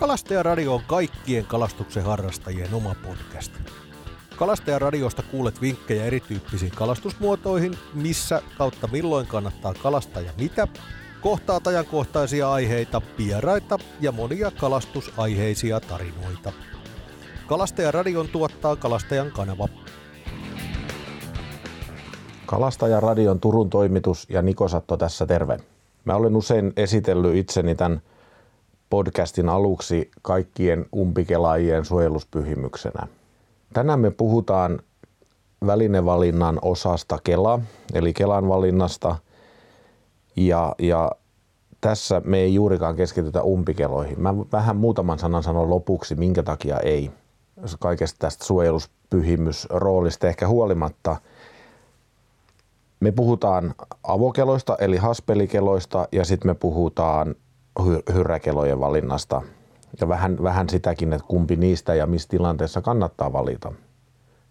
Kalastajaradio on kaikkien kalastuksen harrastajien oma podcast. Kalastajaradiosta kuulet vinkkejä erityyppisiin kalastusmuotoihin, missä kautta milloin kannattaa kalastaa ja mitä, kohtaat ajankohtaisia aiheita, vieraita ja monia kalastusaiheisia tarinoita. Kalastajaradion tuottaa Kalastajan kanava. Kalastajaradion Turun toimitus ja Nikosatto tässä terve. Mä olen usein esitellyt itseni tämän podcastin aluksi kaikkien umpikelaajien suojeluspyhimyksenä. Tänään me puhutaan välinevalinnan osasta Kela, eli Kelan valinnasta. Ja, ja tässä me ei juurikaan keskitytä umpikeloihin. Mä vähän muutaman sanan sanon lopuksi, minkä takia ei. Kaikesta tästä suojeluspyhimysroolista ehkä huolimatta. Me puhutaan avokeloista eli haspelikeloista ja sitten me puhutaan hyräkelojen valinnasta ja vähän, vähän sitäkin, että kumpi niistä ja missä tilanteessa kannattaa valita.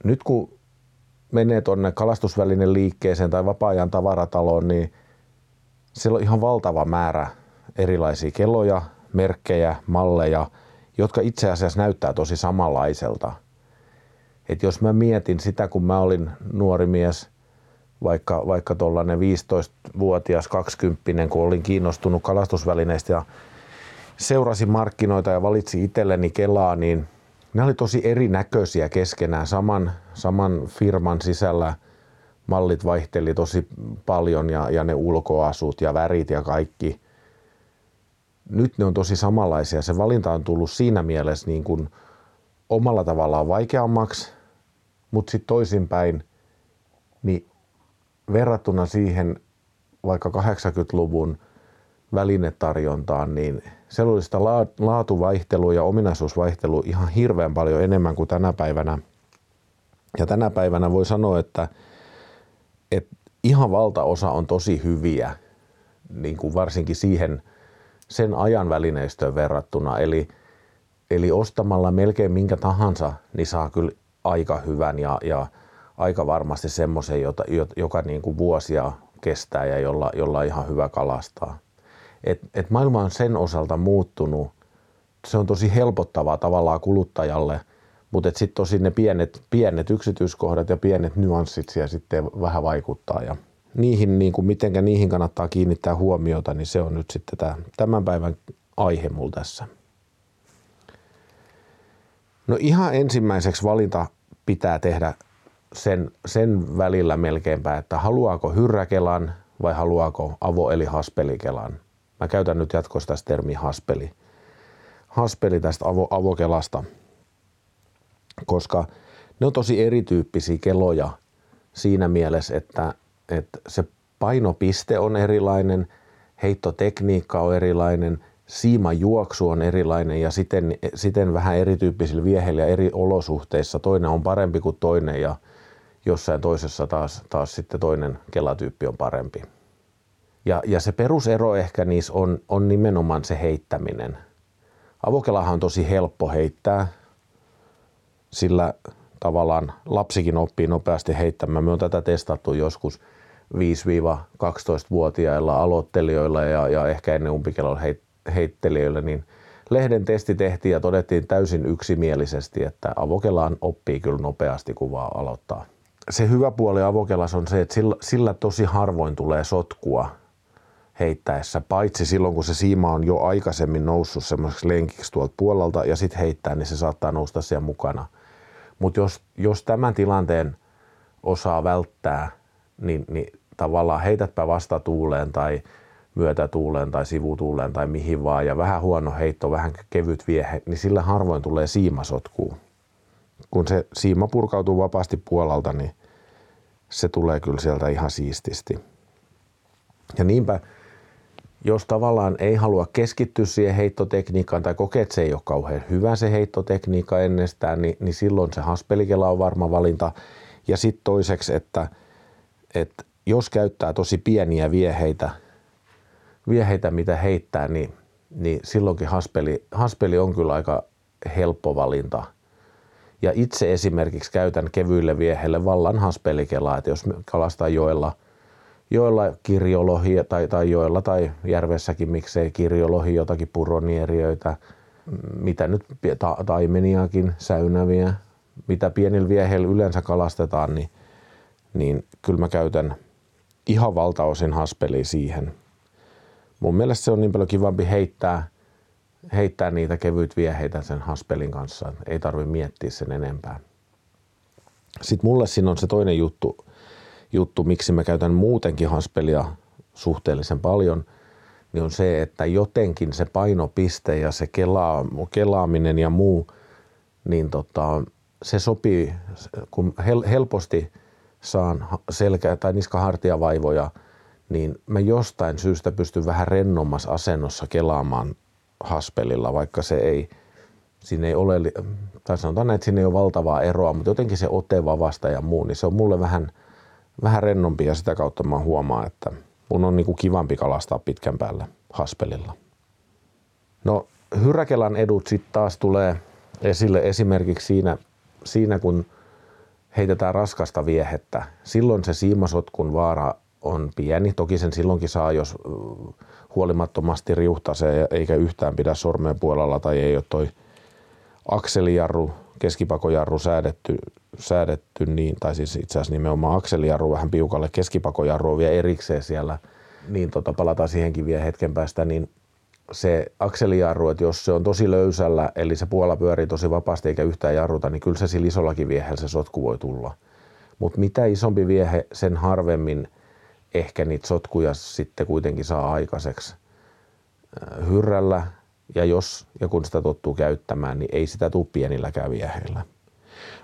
Nyt kun menee tuonne kalastusvälinen liikkeeseen tai vapaa-ajan tavarataloon, niin siellä on ihan valtava määrä erilaisia keloja, merkkejä, malleja, jotka itse asiassa näyttää tosi samanlaiselta. Et jos mä mietin sitä, kun mä olin nuori mies – vaikka, vaikka tuollainen 15-vuotias 20 kun olin kiinnostunut kalastusvälineistä ja seurasin markkinoita ja valitsi itselleni Kelaa, niin ne oli tosi erinäköisiä keskenään. Saman, saman firman sisällä mallit vaihteli tosi paljon ja, ja ne ulkoasut ja värit ja kaikki. Nyt ne on tosi samanlaisia. Se valinta on tullut siinä mielessä niin kuin omalla tavallaan vaikeammaksi, mutta sitten toisinpäin, niin verrattuna siihen vaikka 80-luvun välinetarjontaan, niin sellullista laatuvaihtelua ja ominaisuusvaihtelua ihan hirveän paljon enemmän kuin tänä päivänä. Ja tänä päivänä voi sanoa, että, että ihan valtaosa on tosi hyviä, niin kuin varsinkin siihen sen ajan välineistöön verrattuna. Eli, eli ostamalla melkein minkä tahansa, niin saa kyllä aika hyvän ja, ja aika varmasti semmoisen, jota, joka niin kuin vuosia kestää ja jolla, jolla on ihan hyvä kalastaa. Et, et maailma on sen osalta muuttunut. Se on tosi helpottavaa tavallaan kuluttajalle, mutta sitten tosi ne pienet, pienet yksityiskohdat ja pienet nyanssit siellä sitten vähän vaikuttaa. Ja niihin, niin kuin mitenkä niihin kannattaa kiinnittää huomiota, niin se on nyt sitten tämä, tämän päivän aihe mulla tässä. No ihan ensimmäiseksi valinta pitää tehdä sen, sen välillä melkeinpä, että haluaako hyrräkelan vai haluaako avo- eli haspelikelan. Mä käytän nyt jatkossa tästä termi haspeli. Haspeli tästä avo, avokelasta, koska ne on tosi erityyppisiä keloja siinä mielessä, että, että se painopiste on erilainen, heittotekniikka on erilainen, siimajuoksu on erilainen ja siten, siten vähän erityyppisillä vieheillä eri olosuhteissa. Toinen on parempi kuin toinen ja jossain toisessa taas, taas sitten toinen kelatyyppi on parempi. Ja, ja se perusero ehkä niissä on, on nimenomaan se heittäminen. Avokelahan on tosi helppo heittää, sillä tavallaan lapsikin oppii nopeasti heittämään. Me on tätä testattu joskus 5-12-vuotiailla aloittelijoilla ja, ja ehkä ennen umpikelon heittelijöillä, niin lehden testi tehtiin ja todettiin täysin yksimielisesti, että avokelaan oppii kyllä nopeasti, kun vaan aloittaa se hyvä puoli avokelas on se, että sillä, sillä tosi harvoin tulee sotkua heittäessä, paitsi silloin kun se siima on jo aikaisemmin noussut semmoiseksi lenkiksi tuolta puolelta ja sitten heittää, niin se saattaa nousta siellä mukana. Mutta jos, jos tämän tilanteen osaa välttää, niin, niin tavallaan heitätpä vastatuuleen tai myötätuuleen tai sivutuuleen tai mihin vaan ja vähän huono heitto, vähän kevyt viehe, niin sillä harvoin tulee siimasotkuu. Kun se siima purkautuu vapaasti puolelta, niin se tulee kyllä sieltä ihan siististi. Ja niinpä, jos tavallaan ei halua keskittyä siihen heittotekniikkaan tai kokee, että se ei ole kauhean hyvä se heittotekniikka ennestään, niin, niin silloin se haspelikela on varma valinta. Ja sitten toiseksi, että, että jos käyttää tosi pieniä vieheitä, vieheitä mitä heittää, niin, niin silloinkin haspeli, haspeli on kyllä aika helppo valinta – ja itse esimerkiksi käytän kevyille vieheille vallan haspelikelaa, että jos kalastaa joella, joella kirjolohia tai, tai joella tai järvessäkin miksei kirjolohi jotakin puronieriöitä, mitä nyt ta- taimeniakin, säynäviä, mitä pienillä vieheillä yleensä kalastetaan, niin, niin kyllä mä käytän ihan valtaosin haspelia siihen. Mun mielestä se on niin paljon kivampi heittää, heittää niitä kevyitä vieheitä sen haspelin kanssa. Ei tarvi miettiä sen enempää. Sitten mulle siinä on se toinen juttu, juttu, miksi mä käytän muutenkin haspelia suhteellisen paljon, niin on se, että jotenkin se painopiste ja se kelaa, kelaaminen ja muu, niin tota, se sopii, kun hel, helposti saan selkä- tai niskahartiavaivoja, niin mä jostain syystä pystyn vähän rennommassa asennossa kelaamaan haspelilla, vaikka se ei, siinä ei ole, tai sanotaan näin, että siinä ei ole valtavaa eroa, mutta jotenkin se ote vavasta ja muu, niin se on mulle vähän, vähän rennompi ja sitä kautta mä huomaan, että mun on niinku kivampi kalastaa pitkän päällä haspelilla. No hyräkelan edut sitten taas tulee esille esimerkiksi siinä, siinä kun heitetään raskasta viehettä. Silloin se siimasotkun vaara on pieni. Toki sen silloinkin saa, jos huolimattomasti riuhtasee eikä yhtään pidä sormeen puolella tai ei ole toi akselijarru, keskipakojarru säädetty, säädetty niin, tai siis itse asiassa nimenomaan akselijarru vähän piukalle, keskipakojarru on vielä erikseen siellä, niin tota, palataan siihenkin vielä hetken päästä, niin se akselijarru, että jos se on tosi löysällä, eli se puola pyörii tosi vapaasti eikä yhtään jarruta, niin kyllä se sillä isollakin viehellä se sotku voi tulla. Mutta mitä isompi viehe, sen harvemmin ehkä niitä sotkuja sitten kuitenkin saa aikaiseksi hyrrällä. Ja jos ja kun sitä tottuu käyttämään, niin ei sitä tule pienilläkään vieheillä.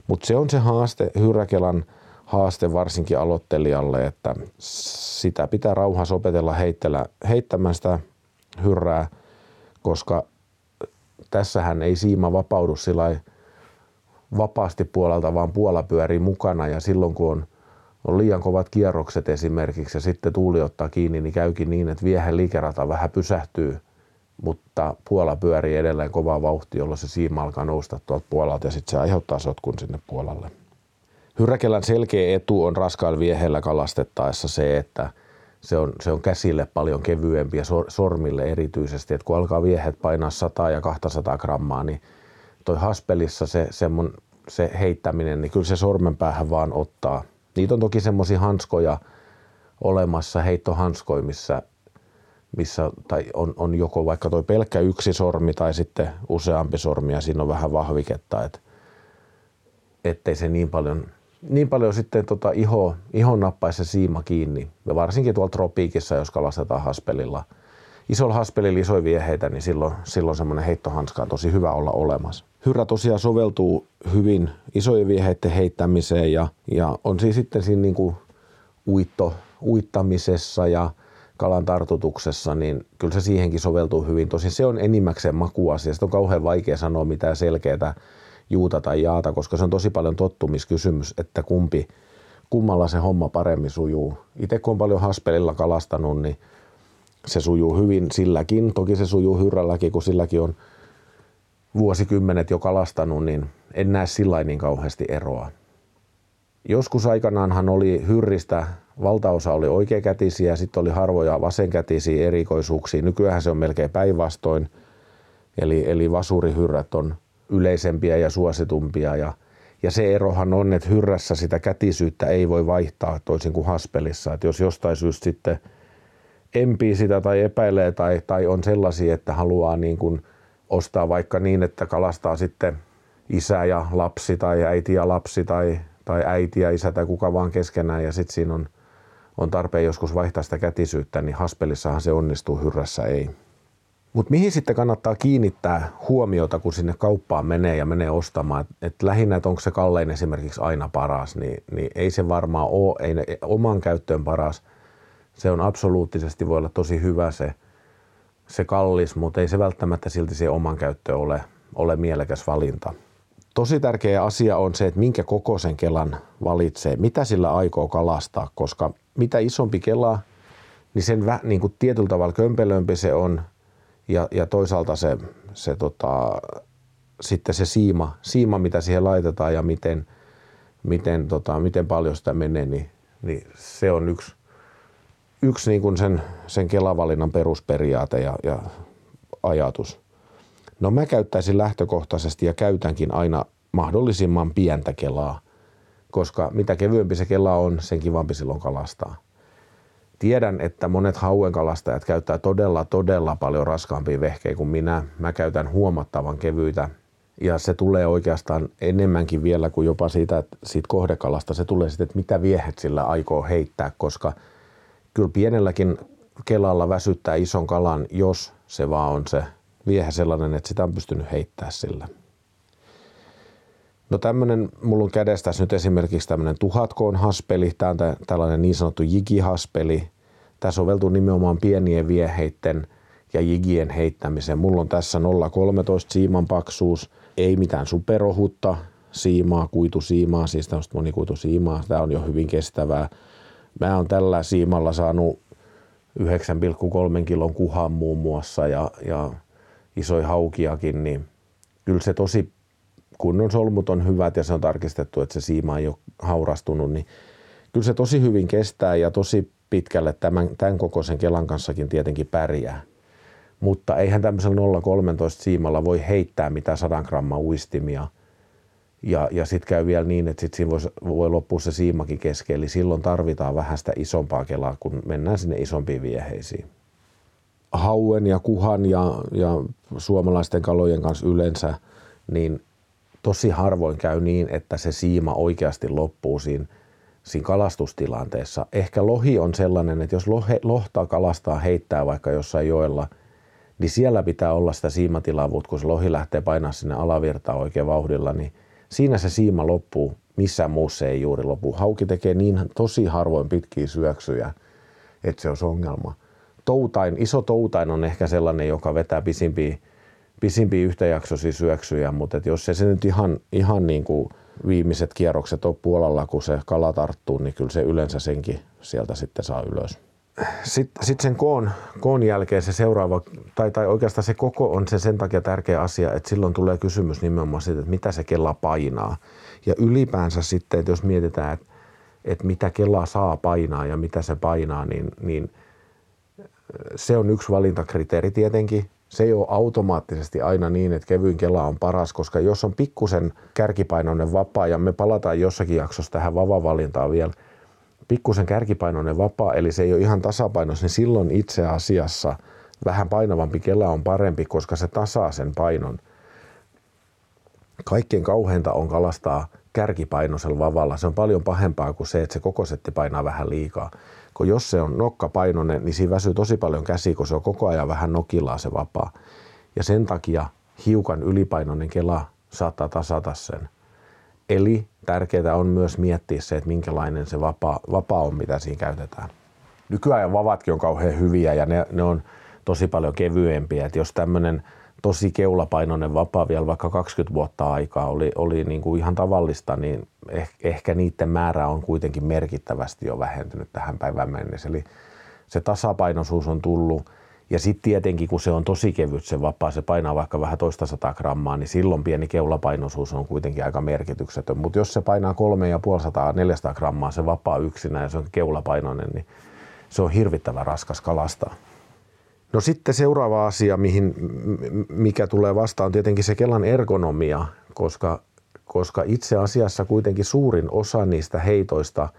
Mutta se on se haaste, hyrräkelan haaste varsinkin aloittelijalle, että sitä pitää rauhassa opetella heittellä, heittämään sitä hyrrää, koska tässähän ei siima vapaudu sillä vapaasti puolelta, vaan puola pyörii mukana ja silloin kun on, on liian kovat kierrokset esimerkiksi ja sitten tuuli ottaa kiinni, niin käykin niin, että viehen liikerata vähän pysähtyy, mutta puola pyörii edelleen kovaa vauhtia, jolloin se siima alkaa nousta tuolta puolalta ja sitten se aiheuttaa sotkun sinne puolalle. Hyräkelän selkeä etu on raskaalla viehellä kalastettaessa se, että – se on, se on käsille paljon kevyempi ja sormille erityisesti. Et kun alkaa viehet painaa 100 ja 200 grammaa, niin toi haspelissa se, semmon, se heittäminen, niin kyllä se sormenpäähän vaan ottaa. Niitä on toki semmoisia hanskoja olemassa, heittohanskoja, missä, missä tai on, on joko vaikka toi pelkkä yksi sormi tai sitten useampi sormi ja siinä on vähän vahviketta, että ettei se niin paljon niin paljon sitten tota iho, ihon nappaisi se siima kiinni. Ja varsinkin tuolla tropiikissa, jos kalastetaan haspelilla. Isolla haspelilla isoja vieheitä, niin silloin, silloin semmoinen heittohanska on tosi hyvä olla olemassa. Hyrä tosiaan soveltuu hyvin isojen vieheiden heittämiseen ja, ja on siis sitten siinä niin kuin uitto, uittamisessa ja kalan tartutuksessa, niin kyllä se siihenkin soveltuu hyvin. Tosin se on enimmäkseen makuasia. Sitten on kauhean vaikea sanoa mitään selkeää juuta tai jaata, koska se on tosi paljon tottumiskysymys, että kumpi, kummalla se homma paremmin sujuu. Itse kun on paljon haspelilla kalastanut, niin se sujuu hyvin silläkin. Toki se sujuu hyrrälläkin, kun silläkin on vuosikymmenet jo kalastanut, niin en näe sillä niin kauheasti eroa. Joskus aikanaanhan oli hyrristä, valtaosa oli oikeakätisiä sitten oli harvoja vasenkätisiä erikoisuuksia. Nykyään se on melkein päinvastoin. Eli, eli vasurihyrrät on yleisempiä ja suositumpia. Ja, ja se erohan on, että hyrrässä sitä kätisyyttä ei voi vaihtaa toisin kuin haspelissa. Että jos jostain syystä sitten empii sitä tai epäilee tai, tai on sellaisia, että haluaa niin kuin ostaa vaikka niin, että kalastaa sitten isä ja lapsi tai äiti ja lapsi tai, tai äiti ja isä tai kuka vaan keskenään ja sitten siinä on, on tarpeen joskus vaihtaa sitä kätisyyttä, niin haspelissahan se onnistuu, hyrrässä ei. Mutta mihin sitten kannattaa kiinnittää huomiota, kun sinne kauppaan menee ja menee ostamaan? Et, et lähinnä, että onko se kallein esimerkiksi aina paras, niin, niin ei se varmaan ole, ei ne, oman käyttöön paras. Se on absoluuttisesti, voi olla tosi hyvä se, se kallis, mutta ei se välttämättä silti se oman käyttöön ole, ole mielekäs valinta. Tosi tärkeä asia on se, että minkä kokoisen kelan valitsee, mitä sillä aikoo kalastaa, koska mitä isompi kela, niin sen vä, niin kuin tietyllä tavalla kömpelömpi se on – ja, ja toisaalta se, se tota, sitten se siima, siima, mitä siihen laitetaan ja miten, miten, tota, miten paljon sitä menee, niin, niin se on yksi, yksi niin kuin sen, sen kelavalinnan perusperiaate ja, ja ajatus. No mä käyttäisin lähtökohtaisesti ja käytänkin aina mahdollisimman pientä kelaa, koska mitä kevyempi se kela on, sen kivampi silloin kalastaa. Tiedän, että monet hauenkalastajat käyttää todella, todella paljon raskaampia vehkeitä kuin minä. Mä käytän huomattavan kevyitä ja se tulee oikeastaan enemmänkin vielä kuin jopa siitä, että siitä kohdekalasta. Se tulee sitten, että mitä viehet sillä aikoo heittää, koska kyllä pienelläkin kelalla väsyttää ison kalan, jos se vaan on se viehe sellainen, että sitä on pystynyt heittää sillä. No tämmöinen, mulla on kädestä nyt esimerkiksi tämmöinen tuhatkoon haspeli, tämä on tällainen niin sanottu jigihaspeli. Tämä soveltuu nimenomaan pienien vieheitten ja jigien heittämiseen. Mulla on tässä 0,13 siiman paksuus, ei mitään superohutta siimaa, kuitusiimaa, siis tämmöistä monikuitusiimaa. Tämä on jo hyvin kestävää. Mä oon tällä siimalla saanut 9,3 kilon kuhan muun muassa ja, ja isoja haukiakin, niin kyllä se tosi kunnon solmut on hyvät ja se on tarkistettu, että se siima ei ole haurastunut, niin kyllä se tosi hyvin kestää ja tosi pitkälle tämän, tämän kokoisen kelan kanssakin tietenkin pärjää. Mutta eihän tämmöisellä 0,13 siimalla voi heittää mitään 100 grammaa uistimia. Ja, ja sitten käy vielä niin, että sit siinä voi, voi loppua se siimakin kesken. Eli silloin tarvitaan vähän sitä isompaa kelaa, kun mennään sinne isompiin vieheisiin. Hauen ja kuhan ja, ja suomalaisten kalojen kanssa yleensä, niin tosi harvoin käy niin, että se siima oikeasti loppuu siinä, siinä kalastustilanteessa. Ehkä lohi on sellainen, että jos lohe, lohtaa kalastaa heittää vaikka jossain joella, niin siellä pitää olla sitä siimatilavuutta, kun se lohi lähtee painaa sinne alavirtaan oikein vauhdilla, niin siinä se siima loppuu. Missään muussa ei juuri lopu. Hauki tekee niin tosi harvoin pitkiä syöksyjä, että se olisi ongelma. Toutain, iso toutain on ehkä sellainen, joka vetää pisimpiä pisimpiä yhtäjaksoisia syöksyjä, mutta jos se, se nyt ihan, ihan niin kuin viimeiset kierrokset on puolella, kun se kala tarttuu, niin kyllä se yleensä senkin sieltä sitten saa ylös. Sitten sit sen koon, koon jälkeen se seuraava, tai, tai oikeastaan se koko on se sen takia tärkeä asia, että silloin tulee kysymys nimenomaan siitä, että mitä se kela painaa. Ja ylipäänsä sitten, että jos mietitään, että, että mitä kela saa painaa ja mitä se painaa, niin, niin se on yksi valintakriteeri tietenkin se ei ole automaattisesti aina niin, että kevyin kela on paras, koska jos on pikkusen kärkipainoinen vapaa, ja me palataan jossakin jaksossa tähän vavavalintaan vielä, pikkusen kärkipainoinen vapaa, eli se ei ole ihan tasapainossa, niin silloin itse asiassa vähän painavampi kela on parempi, koska se tasaa sen painon. Kaikkein kauheinta on kalastaa kärkipainoisella vavalla. Se on paljon pahempaa kuin se, että se koko setti painaa vähän liikaa kun jos se on nokkapainoinen, niin siinä väsyy tosi paljon käsi, kun se on koko ajan vähän nokilaa se vapaa. Ja sen takia hiukan ylipainoinen kela saattaa tasata sen. Eli tärkeää on myös miettiä se, että minkälainen se vapaa, vapaa on, mitä siinä käytetään. Nykyajan vavatkin on kauhean hyviä ja ne, ne on tosi paljon kevyempiä. Et jos tämmöinen tosi keulapainoinen vapaa vielä vaikka 20 vuotta aikaa oli, oli niin kuin ihan tavallista, niin eh, ehkä niiden määrä on kuitenkin merkittävästi jo vähentynyt tähän päivään mennessä. Eli se tasapainoisuus on tullut ja sitten tietenkin, kun se on tosi kevyt se vapaa, se painaa vaikka vähän toista sata grammaa, niin silloin pieni keulapainoisuus on kuitenkin aika merkityksetön. Mutta jos se painaa 350-400 grammaa se vapaa yksinä ja se on keulapainoinen, niin se on hirvittävän raskas kalastaa. No sitten seuraava asia, mihin, mikä tulee vastaan, on tietenkin se Kelan ergonomia, koska, koska itse asiassa kuitenkin suurin osa niistä heitoista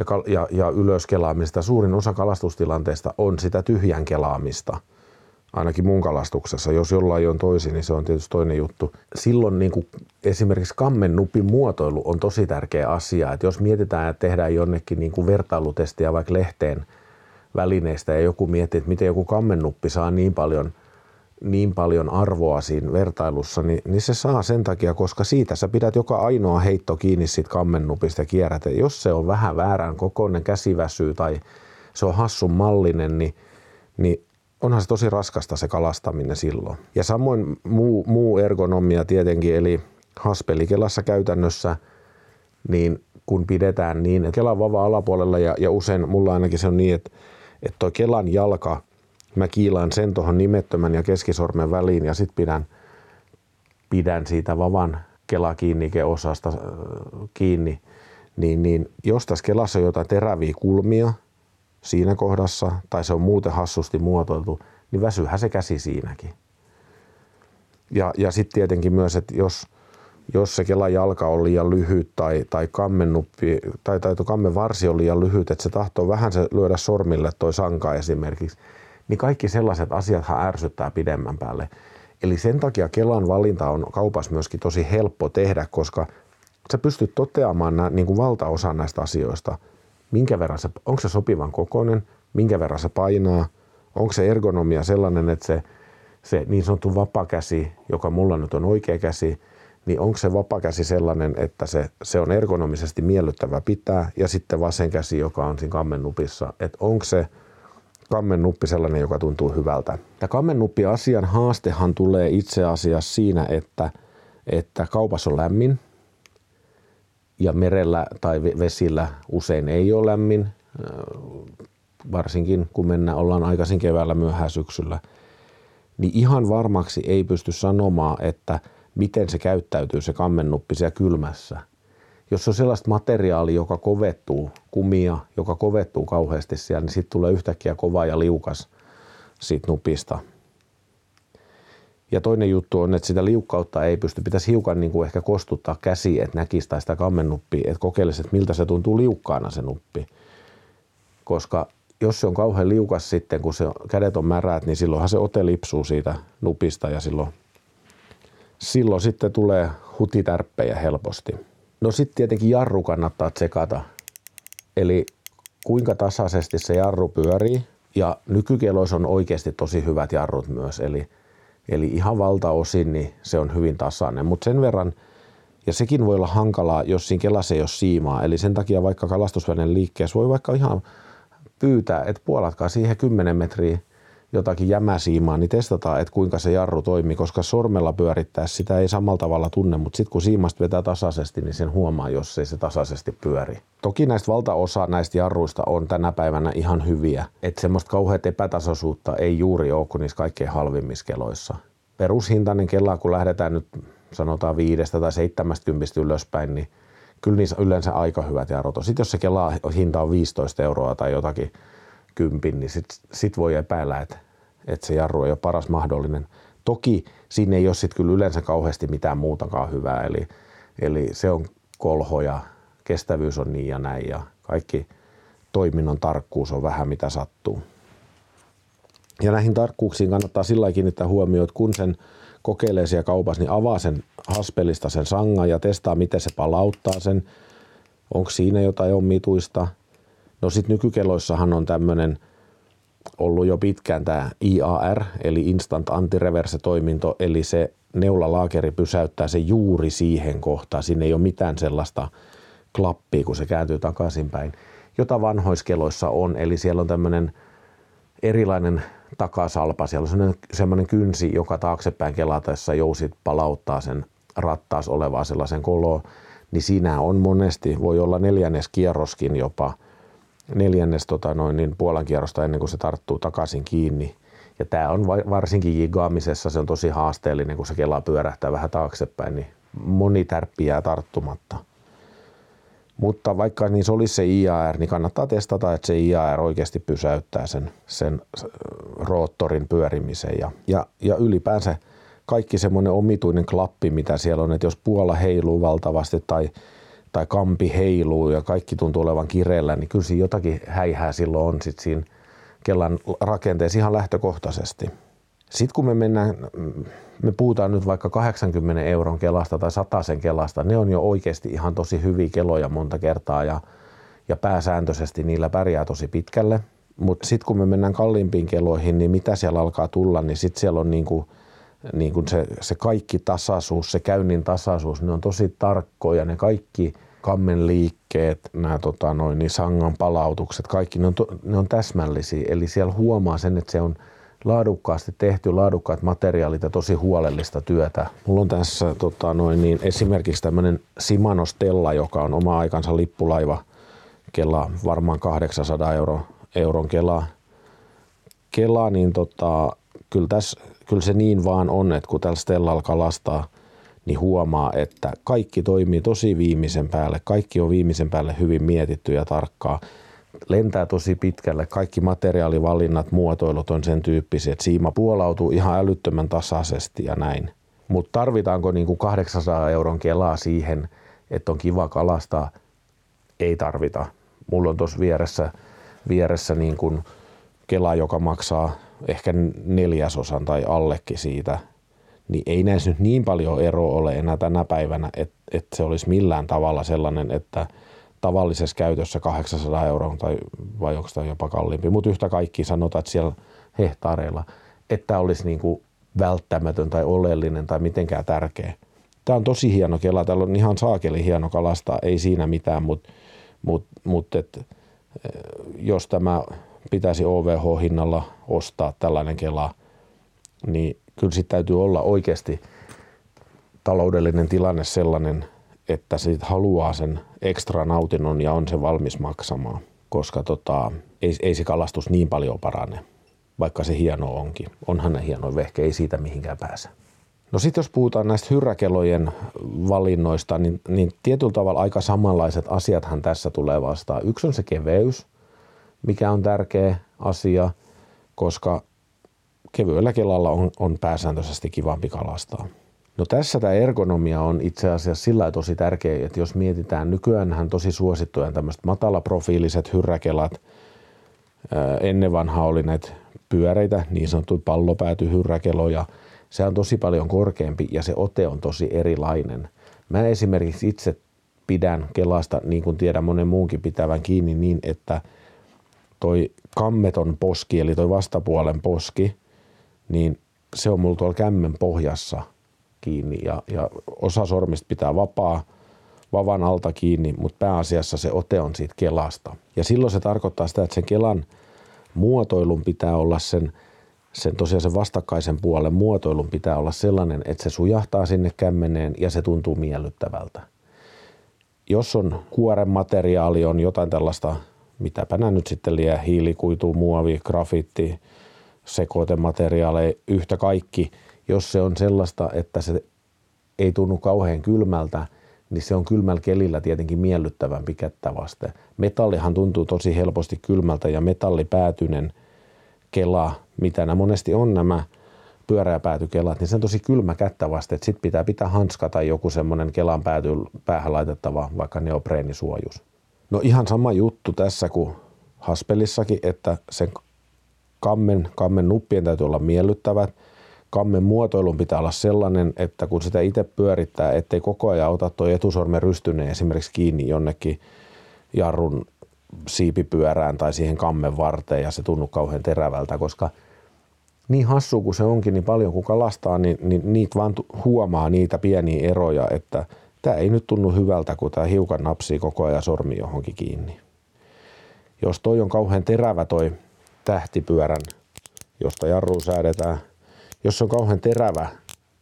ja, ja, ja ylöskelaamista, suurin osa kalastustilanteesta on sitä tyhjän kelaamista. Ainakin mun kalastuksessa. Jos jollain on toisin, niin se on tietysti toinen juttu. Silloin niin kuin esimerkiksi kammennupin muotoilu on tosi tärkeä asia. Että jos mietitään, että tehdään jonnekin niin kuin vertailutestiä vaikka lehteen – välineistä ja joku miettii, että miten joku kammennuppi saa niin paljon, niin paljon arvoa siinä vertailussa, niin, niin se saa sen takia, koska siitä sä pidät joka ainoa heitto kiinni siitä kammennupista ja kierrät. Ja jos se on vähän väärän kokoinen, käsiväsyy tai se on hassun mallinen, niin, niin onhan se tosi raskasta se kalastaminen silloin. Ja samoin muu, muu ergonomia tietenkin, eli haspelikelassa käytännössä, niin kun pidetään niin, että Kelan vava alapuolella ja, ja usein mulla ainakin se on niin, että että toi Kelan jalka, mä kiilaan sen tuohon nimettömän ja keskisormen väliin ja sitten pidän, pidän siitä vavan Kela osasta äh, kiinni, niin, niin jos tässä Kelassa on jotain teräviä kulmia siinä kohdassa tai se on muuten hassusti muotoiltu, niin väsyhän se käsi siinäkin. Ja, ja sitten tietenkin myös, että jos, jos se kelan jalka on liian lyhyt tai, tai kammennuppi tai, tai kammen varsi on liian lyhyt, että se tahtoo vähän se lyödä sormille toi sanka esimerkiksi, niin kaikki sellaiset asiathan ärsyttää pidemmän päälle. Eli sen takia Kelan valinta on kaupassa myöskin tosi helppo tehdä, koska sä pystyt toteamaan nää, niin kuin valtaosa näistä asioista. Minkä verran se, onko se sopivan kokoinen, minkä verran se painaa, onko se ergonomia sellainen, että se, se niin sanottu vapakäsi, joka mulla nyt on oikea käsi, niin onko se vapakäsi sellainen, että se, se on ergonomisesti miellyttävä pitää, ja sitten vasen käsi, joka on siinä kammennupissa, että onko se kammennuppi sellainen, joka tuntuu hyvältä. Tämä kammennuppi asian haastehan tulee itse asiassa siinä, että, että kaupassa on lämmin ja merellä tai vesillä usein ei ole lämmin, varsinkin kun mennään, ollaan aikaisin keväällä myöhään syksyllä, niin ihan varmaksi ei pysty sanomaan, että miten se käyttäytyy se kammennuppi siellä kylmässä jos on sellaista materiaalia, joka kovettuu, kumia, joka kovettuu kauheasti siellä, niin sitten tulee yhtäkkiä kova ja liukas siitä nupista. Ja toinen juttu on, että sitä liukkautta ei pysty, pitäisi hiukan niin kuin ehkä kostuttaa käsi, että näkisi tai sitä kammennuppia, että kokeilisi, että miltä se tuntuu liukkaana se nuppi. Koska jos se on kauhean liukas sitten, kun se kädet on märät, niin silloinhan se ote lipsuu siitä nupista ja silloin, silloin sitten tulee hutitärppejä helposti. No sitten tietenkin jarru kannattaa tsekata. Eli kuinka tasaisesti se jarru pyörii. Ja nykykeloissa on oikeasti tosi hyvät jarrut myös. Eli, eli ihan valtaosin niin se on hyvin tasainen. Mutta sen verran, ja sekin voi olla hankalaa, jos siinä kelassa ei ole siimaa. Eli sen takia vaikka kalastusveden liikkeessä voi vaikka ihan pyytää, että puolatkaa siihen 10 metriä jotakin jämäsiimaa, niin testataan, että kuinka se jarru toimii, koska sormella pyörittää sitä ei samalla tavalla tunne, mutta sitten kun siimasta vetää tasaisesti, niin sen huomaa, jos ei se tasaisesti pyöri. Toki näistä valtaosa näistä jarruista on tänä päivänä ihan hyviä, että semmoista kauheat epätasaisuutta ei juuri ole kuin niissä kaikkein halvimmissa keloissa. Perushintainen kela, kun lähdetään nyt sanotaan viidestä tai seitsemästä ylöspäin, niin kyllä niissä yleensä aika hyvät jarrut on. Sitten jos se kela hinta on 15 euroa tai jotakin kympin, niin sitten sit voi epäillä, että, että se jarru ei ole paras mahdollinen. Toki siinä ei ole sitten kyllä yleensä kauheasti mitään muutakaan hyvää, eli, eli se on kolho ja kestävyys on niin ja näin ja kaikki toiminnon tarkkuus on vähän mitä sattuu. Ja näihin tarkkuuksiin kannattaa sillä kiinnittää huomioon, että kun sen kokeilee siellä kaupassa, niin avaa sen haspelista sen sangan ja testaa, miten se palauttaa sen. Onko siinä jotain omituista – No sitten nykykeloissahan on tämmöinen ollut jo pitkään tämä IAR, eli Instant Antireverse-toiminto, eli se neulalaakeri pysäyttää se juuri siihen kohtaan. Siinä ei ole mitään sellaista klappia, kun se kääntyy takaisinpäin, jota vanhoiskeloissa on. Eli siellä on tämmöinen erilainen takasalpa, siellä on semmoinen, semmoinen kynsi, joka taaksepäin kelatessa jousit palauttaa sen rattaas olevaa sellaisen koloa, niin siinä on monesti, voi olla neljännes kierroskin jopa – neljännes tota noin, niin puolan kierrosta ennen kuin se tarttuu takaisin kiinni. Ja tämä on varsinkin jigaamisessa, se on tosi haasteellinen, kun se kela pyörähtää vähän taaksepäin, niin moni tärppi jää tarttumatta. Mutta vaikka niin olisi se IAR, niin kannattaa testata, että se IAR oikeasti pysäyttää sen, sen roottorin pyörimisen. Ja, ja, ja ylipäänsä kaikki semmoinen omituinen klappi, mitä siellä on, että jos puola heiluu valtavasti tai tai kampi heiluu ja kaikki tuntuu olevan kireellä, niin kyllä siinä jotakin häihää silloin on sit siinä kellan rakenteessa ihan lähtökohtaisesti. Sitten kun me mennään, me puhutaan nyt vaikka 80 euron kelasta tai sen kelasta, ne on jo oikeasti ihan tosi hyviä keloja monta kertaa ja, ja pääsääntöisesti niillä pärjää tosi pitkälle. Mutta sitten kun me mennään kalliimpiin keloihin, niin mitä siellä alkaa tulla, niin sitten siellä on niinku – niin kuin se, se kaikki tasaisuus, se käynnin tasaisuus, ne on tosi tarkkoja, ne kaikki kammen liikkeet, nämä tota, noin, niin sangan palautukset, kaikki ne on, to, ne on täsmällisiä. Eli siellä huomaa sen, että se on laadukkaasti tehty, laadukkaat materiaalit ja tosi huolellista työtä. Mulla on tässä tota, noin, niin esimerkiksi tämmöinen Shimano Stella, joka on oma aikansa lippulaiva, kela varmaan 800 euro, euron kela, kela niin tota, kyllä tässä kyllä se niin vaan on, että kun tällä Stellalla kalastaa, niin huomaa, että kaikki toimii tosi viimeisen päälle. Kaikki on viimeisen päälle hyvin mietitty ja tarkkaa. Lentää tosi pitkälle. Kaikki materiaalivalinnat, muotoilut on sen tyyppisiä, että siima puolautuu ihan älyttömän tasaisesti ja näin. Mutta tarvitaanko niin kuin 800 euron kelaa siihen, että on kiva kalastaa? Ei tarvita. Mulla on tuossa vieressä, vieressä niin kuin kela, joka maksaa ehkä neljäsosan tai allekin siitä, niin ei näissä nyt niin paljon eroa ole enää tänä päivänä, että, että se olisi millään tavalla sellainen, että tavallisessa käytössä 800 euroa tai vai onko tämä jopa kalliimpi, mutta yhtä kaikki sanotaan, että siellä hehtaareilla, että olisi niin kuin välttämätön tai oleellinen tai mitenkään tärkeä. Tämä on tosi hieno kela, täällä on ihan saakeli hieno kalastaa, ei siinä mitään, mutta mut, mut et, jos tämä pitäisi OVH-hinnalla ostaa tällainen kela, niin kyllä sitten täytyy olla oikeasti taloudellinen tilanne sellainen, että siitä haluaa sen ekstra nautinnon ja on se valmis maksamaan, koska tota, ei, ei se kalastus niin paljon parane, vaikka se hieno onkin. Onhan ne hieno vehke, ei siitä mihinkään pääse. No sitten jos puhutaan näistä hyrräkelojen valinnoista, niin, niin tietyllä tavalla aika samanlaiset asiathan tässä tulee vastaan. Yksi on se keveys, mikä on tärkeä asia, koska kevyellä kelalla on, on pääsääntöisesti kivampi kalastaa. No tässä tämä ergonomia on itse asiassa sillä tosi tärkeä, että jos mietitään, nykyäänhän tosi suosittuja tämmöiset matalaprofiiliset hyrräkelat, ennen vanha oli näitä pyöreitä, niin sanottuja pallopäätyhyrräkeloja, se on tosi paljon korkeampi ja se ote on tosi erilainen. Mä esimerkiksi itse pidän kelasta, niin kuin tiedän monen muunkin pitävän kiinni niin, että toi kammeton poski, eli toi vastapuolen poski, niin se on mulla tuolla kämmen pohjassa kiinni ja, ja osa sormista pitää vapaa, vavan alta kiinni, mutta pääasiassa se ote on siitä kelasta. Ja silloin se tarkoittaa sitä, että sen kelan muotoilun pitää olla sen, sen tosiaan sen vastakkaisen puolen muotoilun pitää olla sellainen, että se sujahtaa sinne kämmeneen ja se tuntuu miellyttävältä. Jos on kuoren materiaali, on jotain tällaista, mitäpä nämä nyt sitten liian hiilikuitu, muovi, grafitti, sekoitemateriaaleja, yhtä kaikki, jos se on sellaista, että se ei tunnu kauhean kylmältä, niin se on kylmällä kelillä tietenkin miellyttävämpi kättä vasten. Metallihan tuntuu tosi helposti kylmältä ja metallipäätyinen kela, mitä nämä monesti on nämä pyöräjäpäätykelat, niin se on tosi kylmä kättä vasten, että sitten pitää pitää hanska tai joku semmoinen kelan pääty, päähän laitettava vaikka neopreenisuojus. No ihan sama juttu tässä kuin Haspelissakin, että sen kammen, kammen nuppien täytyy olla miellyttävät. Kammen muotoilun pitää olla sellainen, että kun sitä itse pyörittää, ettei koko ajan ota tuo etusormen rystyneen esimerkiksi kiinni jonnekin jarrun siipipyörään tai siihen kammen varteen ja se tunnu kauhean terävältä, koska niin hassu kuin se onkin, niin paljon kun kalastaa, niin, niin niitä vaan huomaa niitä pieniä eroja, että tämä ei nyt tunnu hyvältä, kun tämä hiukan napsii koko ajan sormi johonkin kiinni. Jos toi on kauhean terävä toi tähtipyörän, josta jarru säädetään. Jos se on kauhean terävä,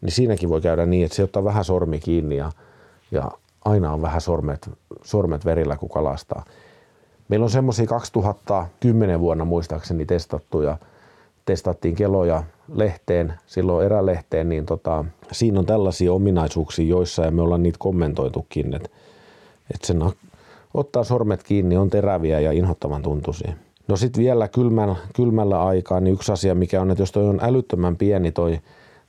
niin siinäkin voi käydä niin, että se ottaa vähän sormi kiinni ja, ja aina on vähän sormet, sormet verillä, kun kalastaa. Meillä on semmoisia 2010 vuonna muistaakseni testattuja, testattiin keloja lehteen, silloin erälehteen, niin tota, siinä on tällaisia ominaisuuksia joissa ja me ollaan niitä kommentoitukin, että, että sen ottaa sormet kiinni, on teräviä ja inhottavan tuntuisia. No sitten vielä kylmällä, kylmällä aikaa, niin yksi asia mikä on, että jos toi on älyttömän pieni toi,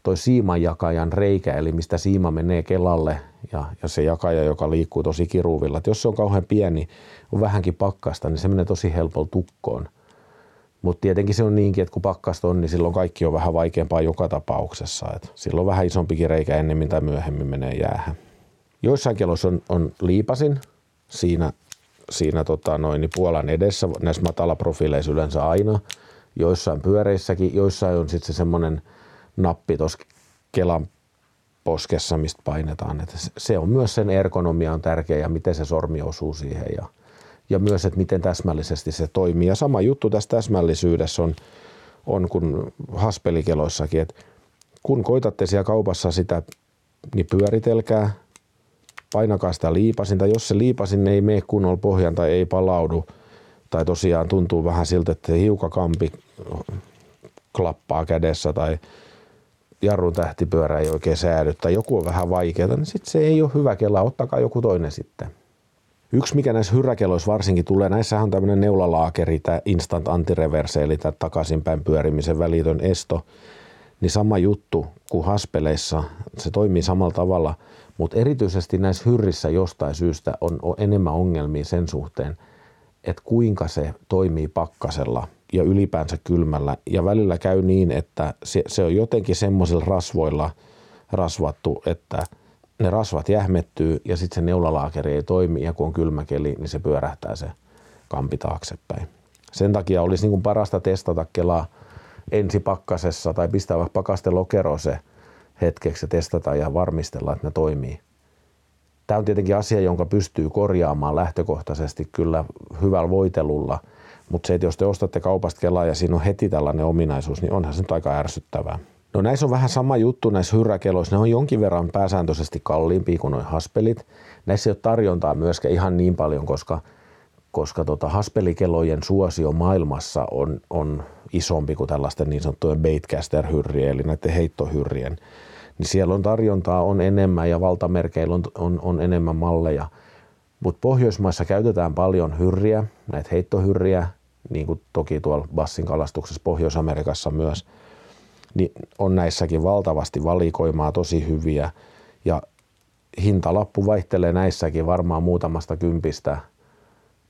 toi siimanjakajan reikä, eli mistä siima menee kelalle ja, ja se jakaja, joka liikkuu tosi kiruuvilla. Että jos se on kauhean pieni, on vähänkin pakkasta, niin se menee tosi helpolla tukkoon. Mutta tietenkin se on niinkin, että kun pakkasta on, niin silloin kaikki on vähän vaikeampaa joka tapauksessa. Et silloin vähän isompikin reikä ennemmin tai myöhemmin menee jäähän. Joissain keloissa on, on liipasin siinä siinä tota, noin, niin Puolan edessä, näissä matalaprofiileissa yleensä aina, joissain pyöreissäkin, joissain on sitten se semmoinen nappi tuossa Kelan poskessa, mistä painetaan. Et se on myös sen ergonomia on tärkeä ja miten se sormi osuu siihen ja, ja myös, että miten täsmällisesti se toimii. Ja sama juttu tässä täsmällisyydessä on, on kuin haspelikeloissakin, että kun koitatte siellä kaupassa sitä, niin pyöritelkää – painakaa sitä liipasinta. Jos se liipasin ei mene kunnolla pohjan tai ei palaudu, tai tosiaan tuntuu vähän siltä, että hiukakampi klappaa kädessä tai jarrun tähtipyörä ei oikein säädy tai joku on vähän vaikeaa, niin sitten se ei ole hyvä kela, ottakaa joku toinen sitten. Yksi, mikä näissä hyrräkeloissa varsinkin tulee, näissä on tämmöinen neulalaakeri, tämä instant antireverse, eli tämä takaisinpäin pyörimisen välitön esto, niin sama juttu kuin haspeleissa, se toimii samalla tavalla, mutta erityisesti näissä hyrrissä jostain syystä on, on enemmän ongelmia sen suhteen, että kuinka se toimii pakkasella ja ylipäänsä kylmällä. Ja välillä käy niin, että se, se on jotenkin semmoisilla rasvoilla rasvattu, että ne rasvat jähmettyy ja sitten se neulalaakeri ei toimi ja kun on kylmäkeli, niin se pyörähtää se kampi taaksepäin. Sen takia olisi niin kuin parasta testata kelaa ensi pakkasessa tai pistää vaikka pakaste lokero se hetkeksi ja testata ja varmistella, että ne toimii. Tämä on tietenkin asia, jonka pystyy korjaamaan lähtökohtaisesti kyllä hyvällä voitelulla, mutta se, että jos te ostatte kaupasta kelaa ja siinä on heti tällainen ominaisuus, niin onhan se nyt aika ärsyttävää. No näissä on vähän sama juttu näissä hyrräkeloissa. Ne on jonkin verran pääsääntöisesti kalliimpia kuin nuo haspelit. Näissä ei ole tarjontaa myöskään ihan niin paljon, koska, koska tota, haspelikelojen suosio maailmassa on, on isompi kuin tällaisten niin sanottujen baitcaster-hyrrien, eli näiden heittohyrrien. Niin siellä on tarjontaa on enemmän ja valtamerkeillä on, on, on enemmän malleja. Mutta Pohjoismaissa käytetään paljon hyrriä, näitä heittohyrriä, niin kuin toki tuolla bassin kalastuksessa Pohjois-Amerikassa myös, niin on näissäkin valtavasti valikoimaa tosi hyviä. Ja hintalappu vaihtelee näissäkin varmaan muutamasta kympistä,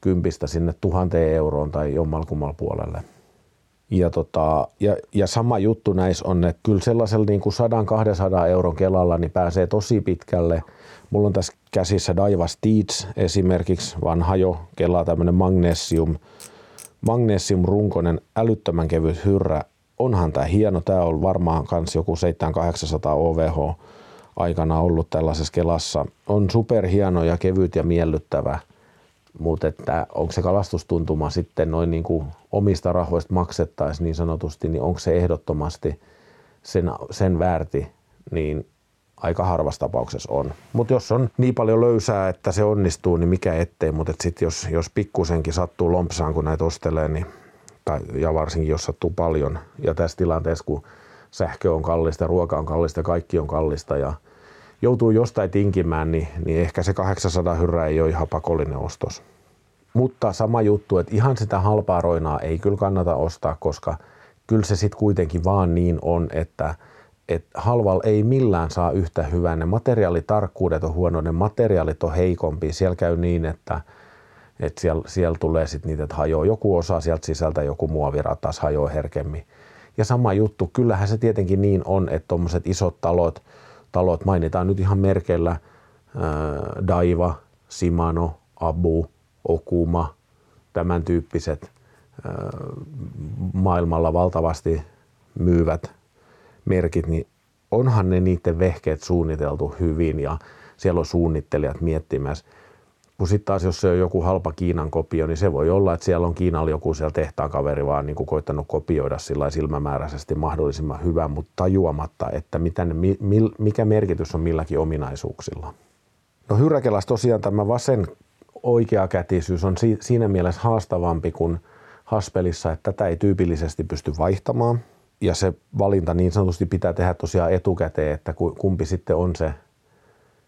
kympistä sinne tuhanteen euroon tai jommalkummal puolelle. Ja, tota, ja, ja, sama juttu näissä on, että kyllä sellaisella niin kuin 100-200 euron kelalla niin pääsee tosi pitkälle. Mulla on tässä käsissä Daiwa Steeds esimerkiksi, vanha jo kela, tämmöinen magnesium, magnesium runkonen, älyttömän kevyt hyrrä. Onhan tämä hieno, tämä on varmaan kans joku 700 OVH aikana ollut tällaisessa kelassa. On superhieno ja kevyt ja miellyttävä – mutta että onko se kalastustuntuma sitten noin niin kuin omista rahoista maksettaisiin niin sanotusti, niin onko se ehdottomasti sen, sen väärti, niin aika harvassa tapauksessa on. Mutta jos on niin paljon löysää, että se onnistuu, niin mikä ettei, mutta et sitten jos, jos pikkusenkin sattuu lompsaan, kun näitä ostelee, niin, tai, ja varsinkin jos sattuu paljon, ja tässä tilanteessa, kun sähkö on kallista, ruoka on kallista, kaikki on kallista ja – joutuu jostain tinkimään, niin, niin ehkä se 800 hyrrä ei ole ihan pakollinen ostos. Mutta sama juttu, että ihan sitä halpaa roinaa ei kyllä kannata ostaa, koska kyllä se sitten kuitenkin vaan niin on, että et halval ei millään saa yhtä hyvää. Ne materiaalitarkkuudet on huono, ne materiaalit on heikompi. Siellä käy niin, että, että siellä, siellä tulee sitten niitä, että hajoaa joku osa sieltä sisältä, joku muovira taas hajoaa herkemmin. Ja sama juttu, kyllähän se tietenkin niin on, että tuommoiset isot talot – talot mainitaan nyt ihan merkeillä Daiva, Simano, Abu, Okuma, tämän tyyppiset maailmalla valtavasti myyvät merkit, niin onhan ne niiden vehkeet suunniteltu hyvin ja siellä on suunnittelijat miettimässä – kun sitten taas, jos se on joku halpa Kiinan kopio, niin se voi olla, että siellä on Kiinalla joku siellä tehtaan kaveri vaan niin kuin koittanut kopioida sillä silmämääräisesti mahdollisimman hyvä, mutta tajuamatta, että mitä ne, mikä merkitys on milläkin ominaisuuksilla. No Hyräkelas tosiaan tämä vasen oikeakätisyys on siinä mielessä haastavampi kuin Haspelissa, että tätä ei tyypillisesti pysty vaihtamaan. Ja se valinta niin sanotusti pitää tehdä tosiaan etukäteen, että kumpi sitten on se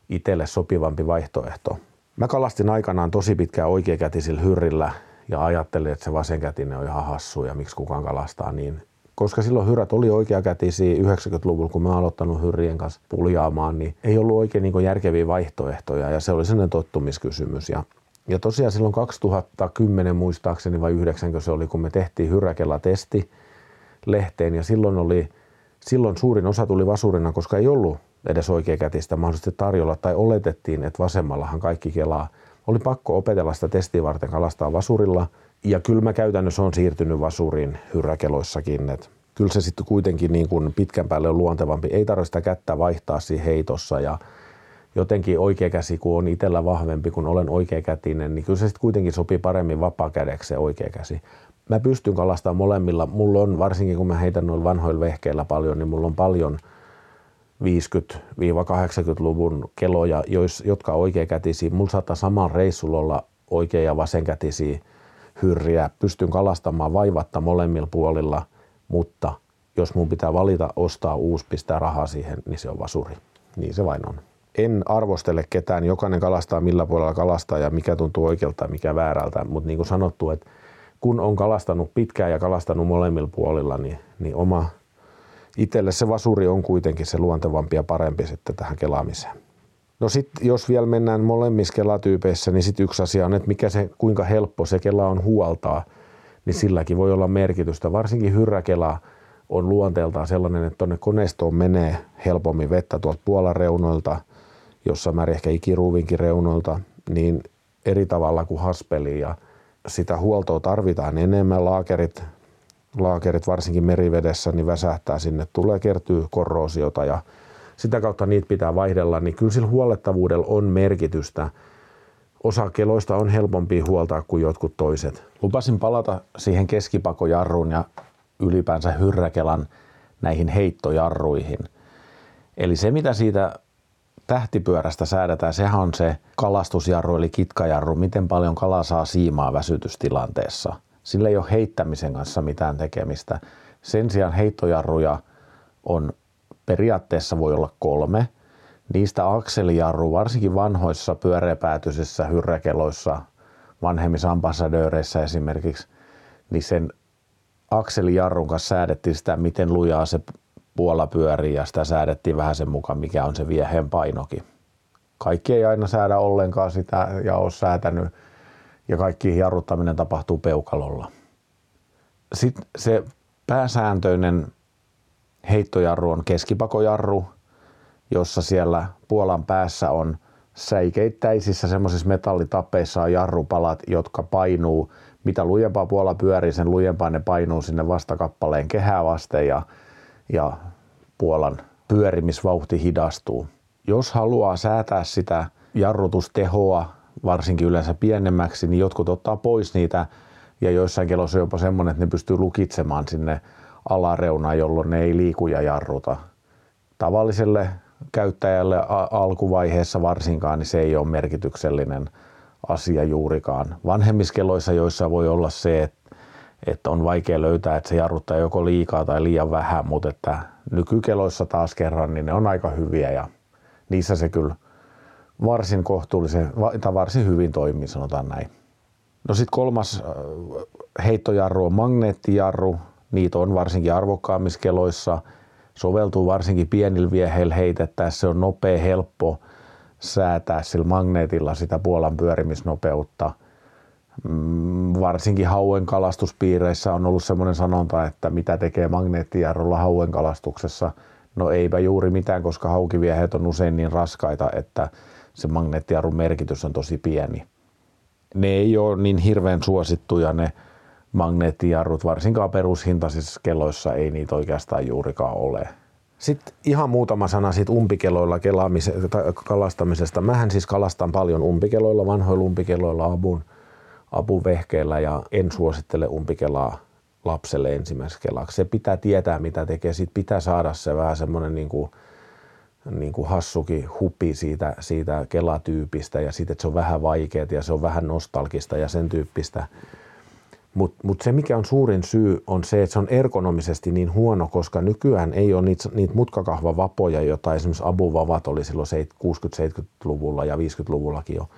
itselle sopivampi vaihtoehto. Mä kalastin aikanaan tosi pitkään oikeakätisillä hyrrillä ja ajattelin, että se vasenkätinen on ihan hassu ja miksi kukaan kalastaa niin. Koska silloin hyrät oli oikeakätisiä 90-luvulla, kun mä aloittanut hyrrien kanssa puljaamaan, niin ei ollut oikein niin järkeviä vaihtoehtoja ja se oli sellainen tottumiskysymys. Ja, ja tosiaan silloin 2010 muistaakseni vai 9 se oli, kun me tehtiin hyräkellä testi lehteen ja silloin oli silloin suurin osa tuli vasurina, koska ei ollut edes oikeakätistä mahdollisesti tarjolla tai oletettiin, että vasemmallahan kaikki kelaa. Oli pakko opetella sitä testiä varten kalastaa vasurilla ja kyllä mä käytännössä on siirtynyt vasuriin hyrräkeloissakin. Et kyllä se sitten kuitenkin niin kuin pitkän päälle on luontevampi. Ei tarvitse sitä kättä vaihtaa siinä heitossa ja jotenkin oikea käsi, kun on itsellä vahvempi, kun olen oikeakätinen, niin kyllä se sitten kuitenkin sopii paremmin vapaa-kädeksi se oikea käsi. Mä pystyn kalastamaan molemmilla. Mulla on, varsinkin kun mä heitän noilla vanhoilla vehkeillä paljon, niin mulla on paljon – 50-80-luvun keloja, jotka oikeakätisiä. Mulla saattaa saman reissulla olla oikea- ja vasenkätisiä hyrriä. Pystyn kalastamaan vaivatta molemmilla puolilla, mutta jos mun pitää valita ostaa uusi, pistää rahaa siihen, niin se on vasuri. Niin se vain on. En arvostele ketään, jokainen kalastaa millä puolella kalastaa ja mikä tuntuu oikealta ja mikä väärältä, mutta niin kuin sanottu, että kun on kalastanut pitkään ja kalastanut molemmilla puolilla, niin, niin oma itselle se vasuri on kuitenkin se luontevampi ja parempi sitten tähän kelaamiseen. No sitten jos vielä mennään molemmissa kelatyypeissä, niin sitten yksi asia on, että mikä se, kuinka helppo se kela on huoltaa, niin silläkin voi olla merkitystä. Varsinkin hyrräkela on luonteeltaan sellainen, että tuonne koneistoon menee helpommin vettä tuolta puolareunoilta, jossa määrin ehkä ikiruuvinkin reunoilta, niin eri tavalla kuin haspeli ja sitä huoltoa tarvitaan enemmän. Laakerit, laakerit varsinkin merivedessä niin väsähtää sinne, tulee kertyy korroosiota ja sitä kautta niitä pitää vaihdella, niin kyllä sillä huollettavuudella on merkitystä. Osa keloista on helpompi huoltaa kuin jotkut toiset. Lupasin palata siihen keskipakojarruun ja ylipäänsä hyrräkelan näihin heittojarruihin. Eli se, mitä siitä tähtipyörästä säädetään, sehän on se kalastusjarru eli kitkajarru, miten paljon kala saa siimaa väsytystilanteessa. Sillä ei ole heittämisen kanssa mitään tekemistä. Sen sijaan heittojarruja on periaatteessa voi olla kolme. Niistä akselijarru, varsinkin vanhoissa pyöreäpäätyisissä hyrräkeloissa, vanhemmissa ambassadööreissä esimerkiksi, niin sen akselijarrun kanssa säädettiin sitä, miten lujaa se puola pyörii ja sitä säädettiin vähän sen mukaan, mikä on se vieheen painokin. Kaikki ei aina säädä ollenkaan sitä ja ole säätänyt ja kaikki jarruttaminen tapahtuu peukalolla. Sitten se pääsääntöinen heittojarru on keskipakojarru, jossa siellä Puolan päässä on säikeittäisissä semmoisissa metallitapeissa on jarrupalat, jotka painuu. Mitä lujempaa Puola pyörii, sen lujempaa ne painuu sinne vastakappaleen kehää vasten ja, ja Puolan pyörimisvauhti hidastuu. Jos haluaa säätää sitä jarrutustehoa varsinkin yleensä pienemmäksi, niin jotkut ottaa pois niitä ja joissain kelossa on jopa semmoinen, että ne pystyy lukitsemaan sinne alareuna, jolloin ne ei liiku ja jarruta. Tavalliselle käyttäjälle alkuvaiheessa varsinkaan, niin se ei ole merkityksellinen asia juurikaan. Vanhemmiskeloissa, joissa voi olla se, että, että on vaikea löytää, että se jarruttaa joko liikaa tai liian vähän, mutta että nykykeloissa taas kerran, niin ne on aika hyviä ja niissä se kyllä varsin kohtuullisen tai varsin hyvin toimii, sanotaan näin. No sitten kolmas heittojarru on magneettijarru, Niitä on varsinkin arvokkaammissa keloissa. Soveltuu varsinkin pienillä vieheillä heitettäessä. Se on nopea, helppo säätää sillä magneetilla sitä Puolan pyörimisnopeutta. Mm, varsinkin hauen kalastuspiireissä on ollut semmoinen sanonta, että mitä tekee magneettijarrulla hauen kalastuksessa. No eipä juuri mitään, koska haukivieheet on usein niin raskaita, että se magneettijarrun merkitys on tosi pieni. Ne ei ole niin hirveän suosittuja ne magneettijarrut, varsinkaan perushintaisissa kelloissa ei niitä oikeastaan juurikaan ole. Sitten ihan muutama sana siitä umpikeloilla kalastamisesta. Mähän siis kalastan paljon umpikeloilla, vanhoilla umpikeloilla, abun, abuvehkeillä ja en suosittele umpikelaa lapselle ensimmäiseksi kelaksi. Se pitää tietää, mitä tekee. Sitten pitää saada se vähän semmoinen niin kuin, niin kuin hassukin hupi siitä, siitä kelatyypistä ja siitä, että se on vähän vaikeaa ja se on vähän nostalgista ja sen tyyppistä mutta mut se, mikä on suurin syy, on se, että se on ergonomisesti niin huono, koska nykyään ei ole niitä, niitä mutkakahvavapoja, joita esimerkiksi abuvavat oli silloin 60-70-luvulla ja 50-luvullakin jo.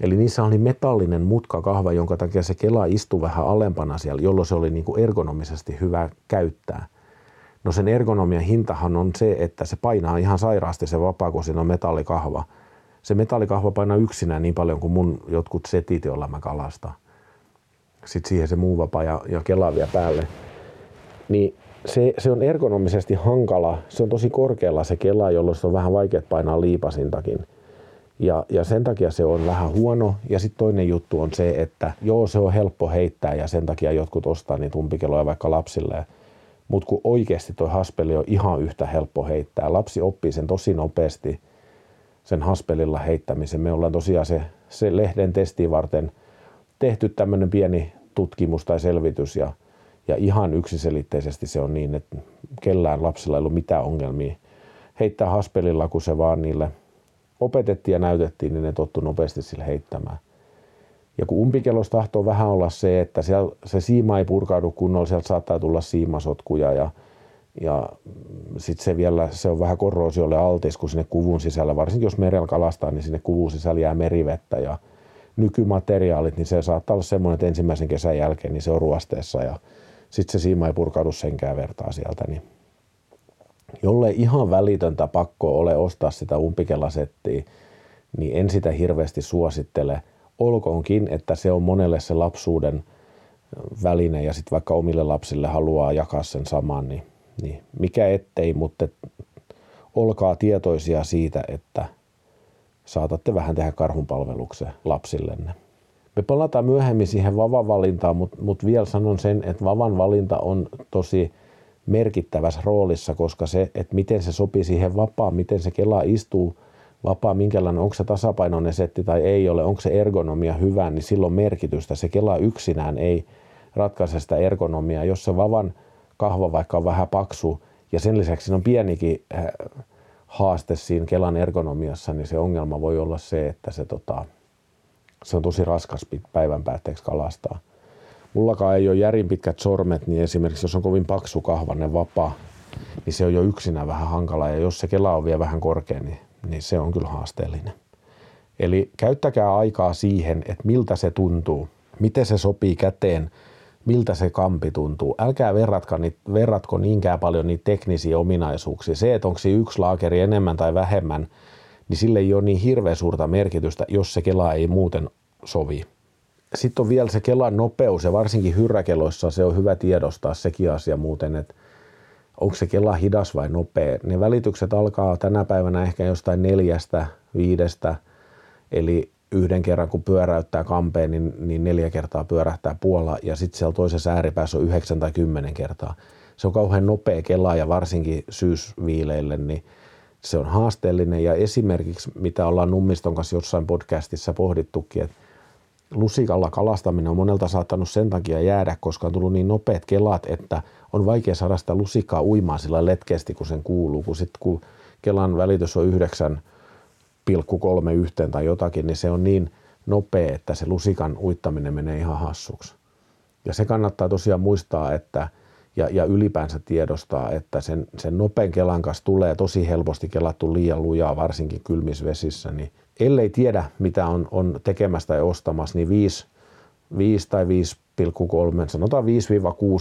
Eli niissä oli metallinen mutkakahva, jonka takia se kela istui vähän alempana siellä, jolloin se oli niin kuin ergonomisesti hyvä käyttää. No sen ergonomian hintahan on se, että se painaa ihan sairaasti se vapaa, kun siinä on metallikahva. Se metallikahva painaa yksinään niin paljon kuin mun jotkut setit, joilla mä kalastan sitten siihen se muu vapaa ja, ja Kela vielä päälle. Niin se, se, on ergonomisesti hankala. Se on tosi korkealla se Kela, jolloin se on vähän vaikea painaa liipasintakin. Ja, ja sen takia se on vähän huono. Ja sitten toinen juttu on se, että joo, se on helppo heittää ja sen takia jotkut ostaa niitä umpikeloja vaikka lapsille. Mutta kun oikeasti toi haspeli on ihan yhtä helppo heittää. Lapsi oppii sen tosi nopeasti, sen haspelilla heittämisen. Me ollaan tosiaan se, se lehden testi varten – tehty tämmöinen pieni tutkimus tai selvitys ja, ja ihan yksiselitteisesti se on niin, että kellään lapsilla ei ollut mitään ongelmia heittää haspelilla, kun se vaan niille opetettiin ja näytettiin, niin ne tottu nopeasti sille heittämään. Ja kun umpikellossa tahtoo vähän olla se, että siellä, se siima ei purkaudu kunnolla, sieltä saattaa tulla siimasotkuja ja, ja sitten se vielä se on vähän korroosiolle altis, kun sinne kuvun sisällä, varsinkin jos merellä kalastaa, niin sinne kuvun sisällä jää merivettä ja nykymateriaalit, niin se saattaa olla semmoinen, että ensimmäisen kesän jälkeen niin se on ruosteessa ja sitten se siima ei purkaudu senkään vertaa sieltä. Niin jolle ihan välitöntä pakko ole ostaa sitä umpikelasettiä, niin en sitä hirveästi suosittele. Olkoonkin, että se on monelle se lapsuuden väline ja sitten vaikka omille lapsille haluaa jakaa sen saman, niin, niin mikä ettei, mutta olkaa tietoisia siitä, että saatatte vähän tehdä karhunpalveluksen lapsillenne. Me palataan myöhemmin siihen vavan valintaan, mutta, mutta vielä sanon sen, että vavan valinta on tosi merkittävässä roolissa, koska se, että miten se sopii siihen vapaan, miten se kela istuu vapaa, minkälainen, onko se tasapainoinen setti tai ei ole, onko se ergonomia hyvä, niin silloin merkitystä. Se kela yksinään ei ratkaise sitä ergonomiaa. Jos se vavan kahva vaikka on vähän paksu ja sen lisäksi on pienikin äh, haaste siinä kelan ergonomiassa, niin se ongelma voi olla se, että se, tota, se on tosi raskas päivän päätteeksi kalastaa. Mullakaan ei ole järin pitkät sormet, niin esimerkiksi jos on kovin paksu kahvanne vapaa, niin se on jo yksinä vähän hankala. Ja jos se kela on vielä vähän korkea, niin, niin se on kyllä haasteellinen. Eli käyttäkää aikaa siihen, että miltä se tuntuu, miten se sopii käteen, miltä se kampi tuntuu. Älkää verratko, verratko niinkään paljon niitä teknisiä ominaisuuksia. Se, että onko se yksi laakeri enemmän tai vähemmän, niin sille ei ole niin hirveän suurta merkitystä, jos se kela ei muuten sovi. Sitten on vielä se kelan nopeus ja varsinkin hyrräkeloissa se on hyvä tiedostaa sekin asia muuten, että onko se kela hidas vai nopea. Ne välitykset alkaa tänä päivänä ehkä jostain neljästä, viidestä, eli yhden kerran kun pyöräyttää kampeen, niin, niin neljä kertaa pyörähtää puola ja sitten siellä toisessa ääripäässä on yhdeksän tai kymmenen kertaa. Se on kauhean nopea kela ja varsinkin syysviileille, niin se on haasteellinen ja esimerkiksi mitä ollaan Nummiston kanssa jossain podcastissa pohdittukin, että lusikalla kalastaminen on monelta saattanut sen takia jäädä, koska on tullut niin nopeat kelat, että on vaikea saada sitä lusikkaa uimaan sillä letkeästi, kun sen kuuluu. Kun sitten kun kelan välitys on 9,3 yhteen tai jotakin, niin se on niin nopea, että se lusikan uittaminen menee ihan hassuksi. Ja se kannattaa tosiaan muistaa, että ja, ja ylipäänsä tiedostaa, että sen, sen nopean kelan kanssa tulee tosi helposti kelattu liian lujaa, varsinkin kylmisvesissä, niin ellei tiedä, mitä on, on tekemässä tai ostamassa, niin 5, 5 tai 5,3, sanotaan 5-6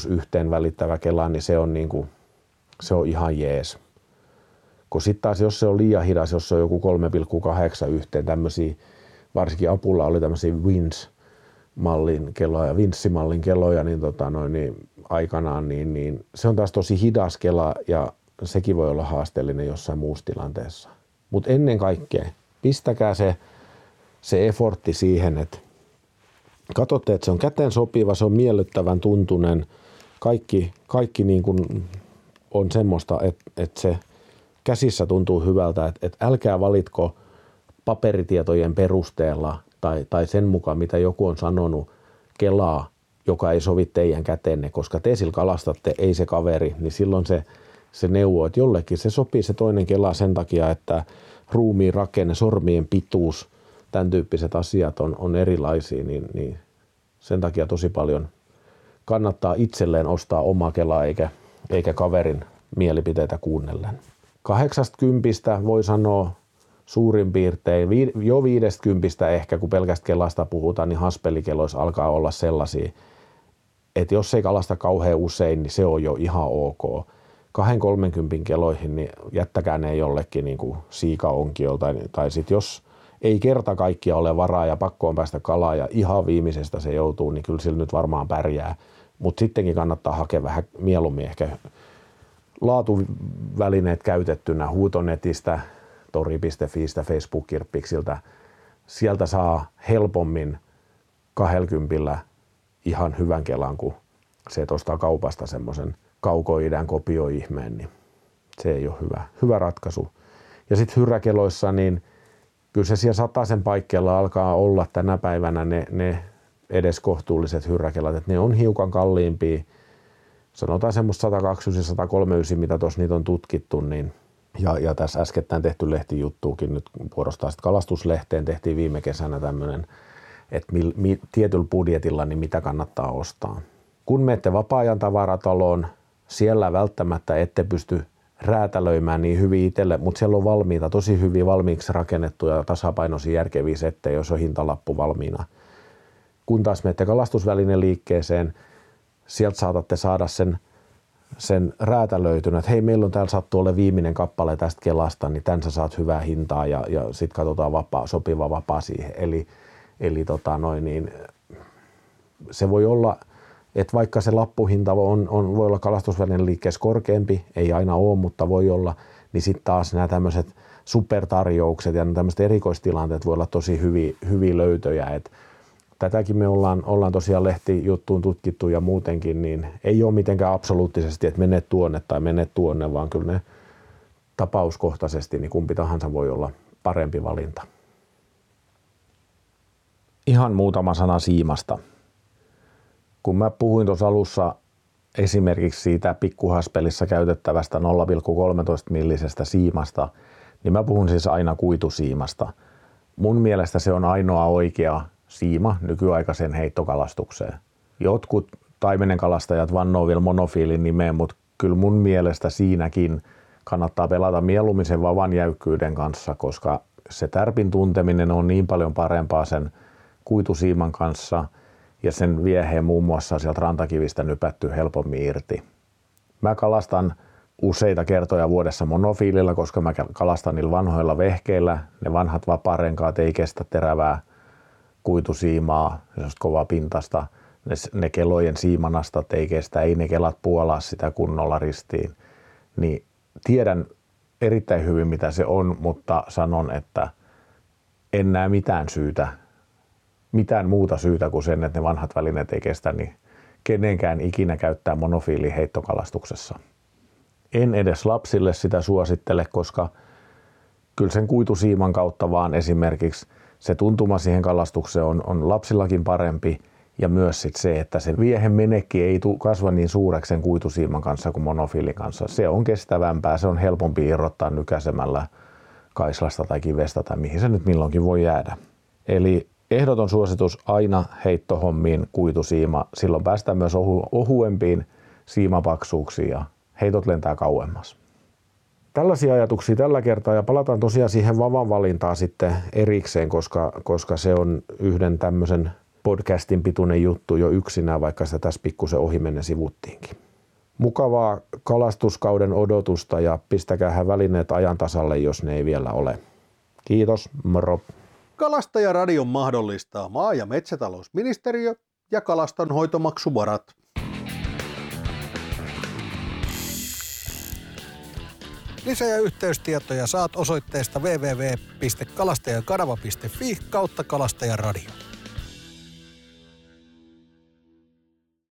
yhteen välittävä kela, niin se on, niin kuin, se on ihan jees. Kun sitten taas, jos se on liian hidas, jos se on joku 3,8 yhteen, tämmöisiä, varsinkin apulla oli tämmöisiä wins mallin kelloja, vinssimallin kelloja, niin, tota noin, niin aikanaan, niin, niin se on taas tosi hidas kela ja sekin voi olla haasteellinen jossain muussa tilanteessa. Mutta ennen kaikkea pistäkää se, se effortti siihen, että katsotte, että se on käteen sopiva, se on miellyttävän tuntunen, kaikki, kaikki niin kuin on semmoista, että, että se käsissä tuntuu hyvältä, että, että älkää valitko paperitietojen perusteella tai, tai sen mukaan, mitä joku on sanonut, kelaa, joka ei sovi teidän käteenne, koska te sillä kalastatte, ei se kaveri, niin silloin se, se neuvo, että jollekin se sopii se toinen kela sen takia, että ruumiin rakenne, sormien pituus, tämän tyyppiset asiat on, on erilaisia, niin, niin sen takia tosi paljon kannattaa itselleen ostaa oma kela eikä, eikä kaverin mielipiteitä kuunnellen. 80 voi sanoa suurin piirtein, jo 50 ehkä, kun pelkästä kelasta puhutaan, niin haspelikeloissa alkaa olla sellaisia, että jos ei kalasta kauhean usein, niin se on jo ihan ok 230 keloihin, niin jättäkää ne jollekin niin kuin siikaonkiolta. Tai, tai sitten jos ei kerta kaikkia ole varaa ja pakko on päästä kalaa ja ihan viimeisestä se joutuu, niin kyllä sillä nyt varmaan pärjää. Mutta sittenkin kannattaa hakea vähän mieluummin ehkä laatuvälineet käytettynä huutonetistä, tori.fiistä, Facebook-kirppiksiltä. Sieltä saa helpommin 20 ihan hyvän kelan, kun se, että ostaa kaupasta semmoisen – kaukoidän kopioihmeen, niin se ei ole hyvä, hyvä ratkaisu. Ja sitten hyräkeloissa, niin kyllä se siellä sataisen paikkeilla alkaa olla tänä päivänä ne, ne edes kohtuulliset hyrräkelat, että ne on hiukan kalliimpia. Sanotaan semmoista 120 130 mitä tuossa niitä on tutkittu, niin ja, ja tässä äskettäin tehty lehtijuttuukin nyt vuorostaa sitten kalastuslehteen tehtiin viime kesänä tämmöinen, että mi, mi, tietyllä budjetilla niin mitä kannattaa ostaa. Kun menette vapaa-ajan tavarataloon, siellä välttämättä ette pysty räätälöimään niin hyvin itselle, mutta siellä on valmiita, tosi hyvin valmiiksi rakennettuja tasapainoisia järkeviä settejä, jos on hintalappu valmiina. Kun taas menette kalastusvälineen liikkeeseen, sieltä saatatte saada sen sen räätälöitynä, että hei meillä on täällä sattu ole viimeinen kappale tästä kelasta, niin tän sä saat hyvää hintaa ja, ja sitten katsotaan vapaa, sopiva vapaa siihen. Eli, eli tota noin, niin, se voi olla, että vaikka se lappuhinta on, on, voi olla kalastusvälinen liikkeessä korkeampi, ei aina ole, mutta voi olla, niin sitten taas nämä tämmöiset supertarjoukset ja tämmöiset erikoistilanteet voi olla tosi hyviä, hyviä löytöjä. Et tätäkin me ollaan, ollaan tosiaan lehtijuttuun tutkittu ja muutenkin, niin ei ole mitenkään absoluuttisesti, että mene tuonne tai mene tuonne, vaan kyllä ne tapauskohtaisesti niin kumpi tahansa voi olla parempi valinta. Ihan muutama sana siimasta. Kun mä puhuin tuossa alussa esimerkiksi siitä pikkuhaspelissa käytettävästä 0,13 millisestä siimasta, niin mä puhun siis aina kuitusiimasta. Mun mielestä se on ainoa oikea siima nykyaikaiseen heittokalastukseen. Jotkut taimenenkalastajat vannoo vielä monofiilin nimeen, mutta kyllä mun mielestä siinäkin kannattaa pelata mieluummin sen vavan jäykkyyden kanssa, koska se tärpin tunteminen on niin paljon parempaa sen kuitusiiman kanssa ja sen vieheen muun muassa sieltä rantakivistä nypätty helpommin irti. Mä kalastan useita kertoja vuodessa monofiililla, koska mä kalastan niillä vanhoilla vehkeillä. Ne vanhat vapaarenkaat ei kestä terävää kuitusiimaa, kova pintasta. Ne, ne kelojen siimanastat ei kestä, ei ne kelat puolaa sitä kunnolla ristiin. Niin tiedän erittäin hyvin, mitä se on, mutta sanon, että en näe mitään syytä, mitään muuta syytä kuin sen, että ne vanhat välineet ei kestä, niin kenenkään ikinä käyttää monofiili heittokalastuksessa. En edes lapsille sitä suosittele, koska kyllä sen kuitusiiman kautta vaan esimerkiksi se tuntuma siihen kalastukseen on, on lapsillakin parempi ja myös sit se, että se viehen menekki ei kasva niin suureksi sen kuitusiiman kanssa kuin monofiilin kanssa. Se on kestävämpää, se on helpompi irrottaa nykäsemällä kaislasta tai kivestä tai mihin se nyt milloinkin voi jäädä. Eli ehdoton suositus aina heittohommiin kuitusiima. Silloin päästään myös ohu, ohuempiin siimapaksuuksiin ja heitot lentää kauemmas. Tällaisia ajatuksia tällä kertaa ja palataan tosiaan siihen vavan valintaan sitten erikseen, koska, koska se on yhden tämmöisen podcastin pituinen juttu jo yksinään, vaikka sitä tässä pikkusen ohi menne sivuttiinkin. Mukavaa kalastuskauden odotusta ja pistäkää välineet ajan tasalle, jos ne ei vielä ole. Kiitos, moro. Kalastajaradion mahdollistaa maa- ja metsätalousministeriö ja kalastonhoitomaksuvarat. Lisä- ja yhteystietoja saat osoitteesta www.kalastajakanava.fi kautta kalastajaradio.